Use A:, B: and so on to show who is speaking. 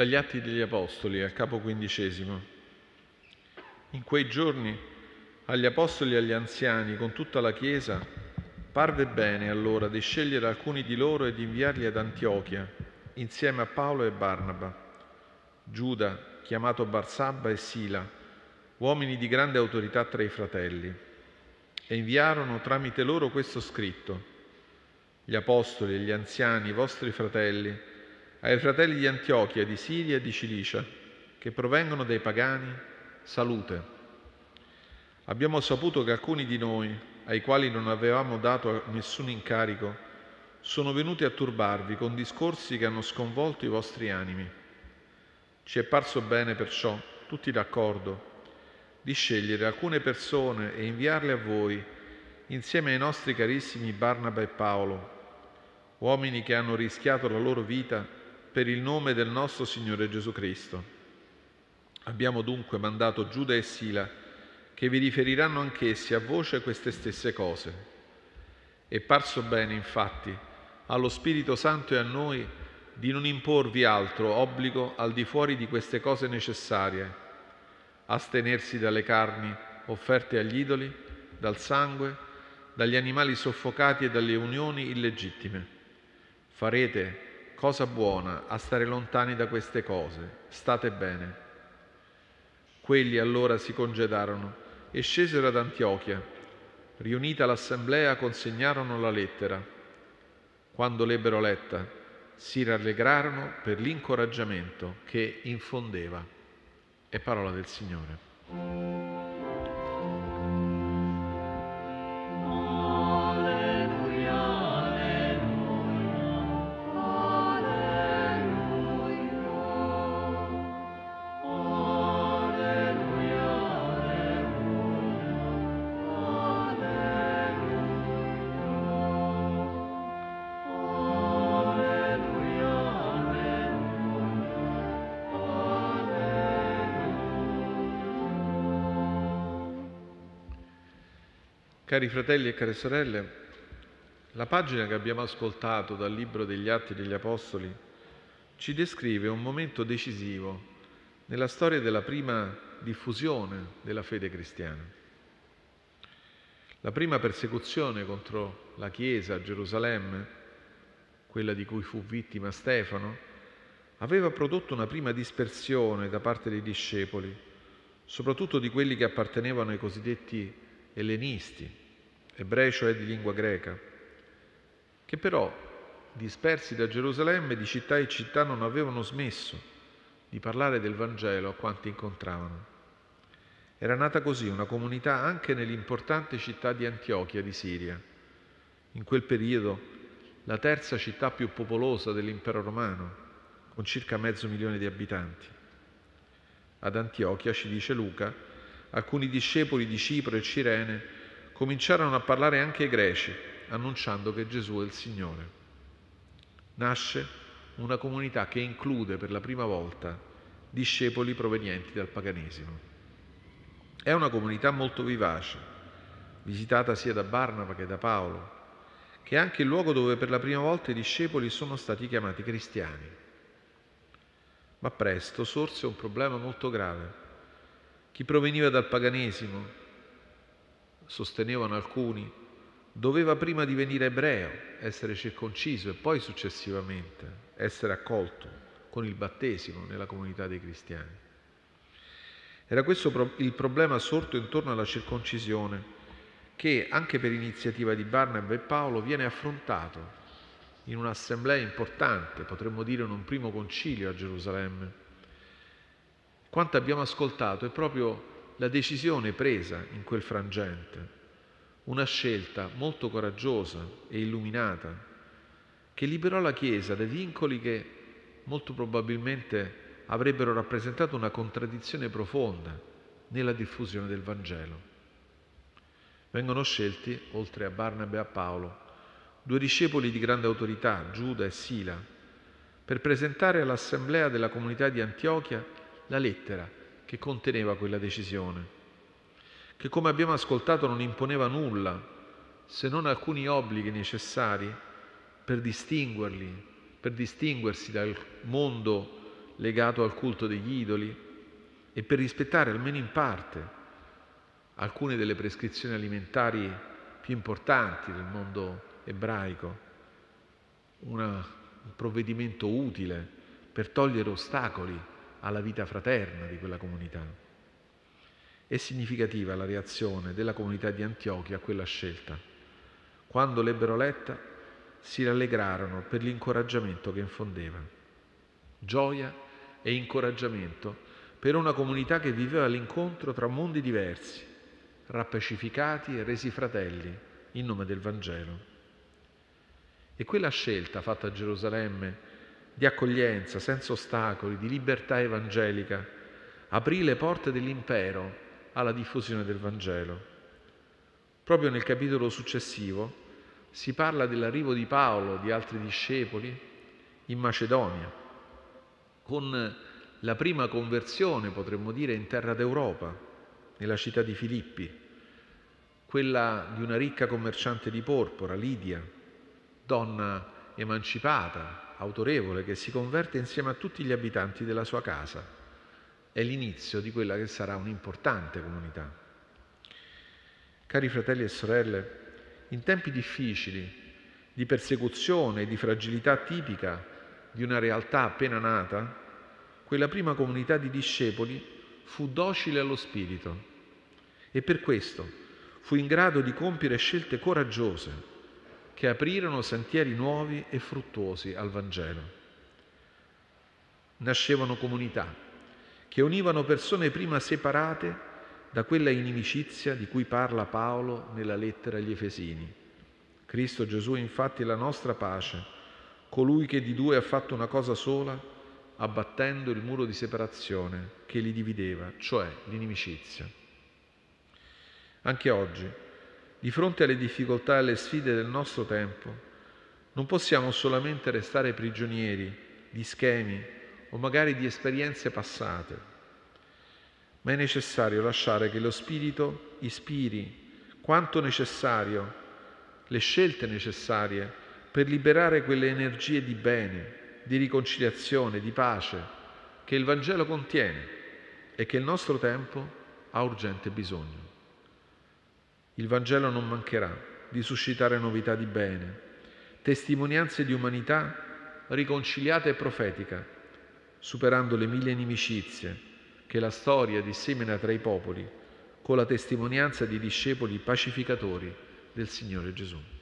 A: Dagli Atti degli Apostoli al capo quindicesimo. In quei giorni agli Apostoli e agli anziani, con tutta la Chiesa, parve bene allora di scegliere alcuni di loro e di inviarli ad Antiochia, insieme a Paolo e Barnaba, Giuda, chiamato Barsabba e Sila, uomini di grande autorità tra i fratelli, e inviarono tramite loro questo scritto. Gli apostoli e gli anziani, i vostri fratelli, ai fratelli di Antiochia, di Siria e di Cilicia, che provengono dai pagani, salute. Abbiamo saputo che alcuni di noi, ai quali non avevamo dato nessun incarico, sono venuti a turbarvi con discorsi che hanno sconvolto i vostri animi. Ci è parso bene perciò, tutti d'accordo, di scegliere alcune persone e inviarle a voi, insieme ai nostri carissimi Barnaba e Paolo, uomini che hanno rischiato la loro vita per il nome del nostro Signore Gesù Cristo. Abbiamo dunque mandato Giuda e Sila, che vi riferiranno anch'essi a voce queste stesse cose. È parso bene, infatti, allo Spirito Santo e a noi di non imporvi altro obbligo al di fuori di queste cose necessarie, astenersi dalle carni offerte agli idoli, dal sangue, dagli animali soffocati e dalle unioni illegittime. Farete cosa buona a stare lontani da queste cose, state bene. Quelli allora si congedarono e scesero ad Antiochia. Riunita l'assemblea consegnarono la lettera. Quando l'ebbero letta, si rallegrarono per l'incoraggiamento che infondeva. È parola del Signore. Cari fratelli e care sorelle, la pagina che abbiamo ascoltato dal Libro degli Atti degli Apostoli ci descrive un momento decisivo nella storia della prima diffusione della fede cristiana. La prima persecuzione contro la Chiesa a Gerusalemme, quella di cui fu vittima Stefano, aveva prodotto una prima dispersione da parte dei discepoli, soprattutto di quelli che appartenevano ai cosiddetti ellenisti, ebrei cioè di lingua greca, che però, dispersi da Gerusalemme, di città in città non avevano smesso di parlare del Vangelo a quanti incontravano. Era nata così una comunità anche nell'importante città di Antiochia di Siria, in quel periodo la terza città più popolosa dell'impero romano, con circa mezzo milione di abitanti. Ad Antiochia, ci dice Luca, alcuni discepoli di Cipro e Cirene cominciarono a parlare anche i greci, annunciando che Gesù è il Signore. Nasce una comunità che include per la prima volta discepoli provenienti dal paganesimo. È una comunità molto vivace, visitata sia da Barnaba che da Paolo, che è anche il luogo dove per la prima volta i discepoli sono stati chiamati cristiani. Ma presto sorse un problema molto grave. Chi proveniva dal paganesimo, sostenevano alcuni, doveva prima divenire ebreo, essere circonciso e poi successivamente essere accolto con il battesimo nella comunità dei cristiani. Era questo il problema sorto intorno alla circoncisione che, anche per iniziativa di Barnaba e Paolo, viene affrontato in un'assemblea importante, potremmo dire in un primo concilio a Gerusalemme. Quanto abbiamo ascoltato è proprio la decisione presa in quel frangente, una scelta molto coraggiosa e illuminata, che liberò la Chiesa dai vincoli che molto probabilmente avrebbero rappresentato una contraddizione profonda nella diffusione del Vangelo. Vengono scelti, oltre a Barnaba e a Paolo, due discepoli di grande autorità, Giuda e Sila, per presentare all'assemblea della comunità di Antiochia la lettera che conteneva quella decisione, che come abbiamo ascoltato non imponeva nulla se non alcuni obblighi necessari per distinguerli, per distinguersi dal mondo legato al culto degli idoli e per rispettare almeno in parte alcune delle prescrizioni alimentari più importanti del mondo ebraico, una, un provvedimento utile per togliere ostacoli alla vita fraterna di quella comunità. È significativa la reazione della comunità di Antiochia a quella scelta. Quando l'ebbero letta, si rallegrarono per l'incoraggiamento che infondeva. Gioia e incoraggiamento per una comunità che viveva l'incontro tra mondi diversi, rappacificati e resi fratelli in nome del Vangelo. E quella scelta fatta a Gerusalemme di accoglienza, senza ostacoli, di libertà evangelica, aprì le porte dell'impero alla diffusione del Vangelo. Proprio nel capitolo successivo si parla dell'arrivo di Paolo e di altri discepoli in Macedonia, con la prima conversione, potremmo dire, in terra d'Europa, nella città di Filippi, quella di una ricca commerciante di porpora, Lidia, donna emancipata, autorevole, che si converte insieme a tutti gli abitanti della sua casa. È l'inizio di quella che sarà un'importante comunità. Cari fratelli e sorelle, in tempi difficili, di persecuzione e di fragilità tipica di una realtà appena nata, quella prima comunità di discepoli fu docile allo Spirito e per questo fu in grado di compiere scelte coraggiose che aprirono sentieri nuovi e fruttuosi al Vangelo. Nascevano comunità che univano persone prima separate da quella inimicizia di cui parla Paolo nella lettera agli Efesini. Cristo Gesù è infatti la nostra pace, colui che di due ha fatto una cosa sola, abbattendo il muro di separazione che li divideva, cioè l'inimicizia. Anche oggi, di fronte alle difficoltà e alle sfide del nostro tempo, non possiamo solamente restare prigionieri di schemi o magari di esperienze passate, ma è necessario lasciare che lo Spirito ispiri quanto necessario le scelte necessarie per liberare quelle energie di bene, di riconciliazione, di pace che il Vangelo contiene e che il nostro tempo ha urgente bisogno. Il Vangelo non mancherà di suscitare novità di bene, testimonianze di umanità riconciliata e profetica, superando le mille inimicizie che la storia dissemina tra i popoli con la testimonianza di discepoli pacificatori del Signore Gesù.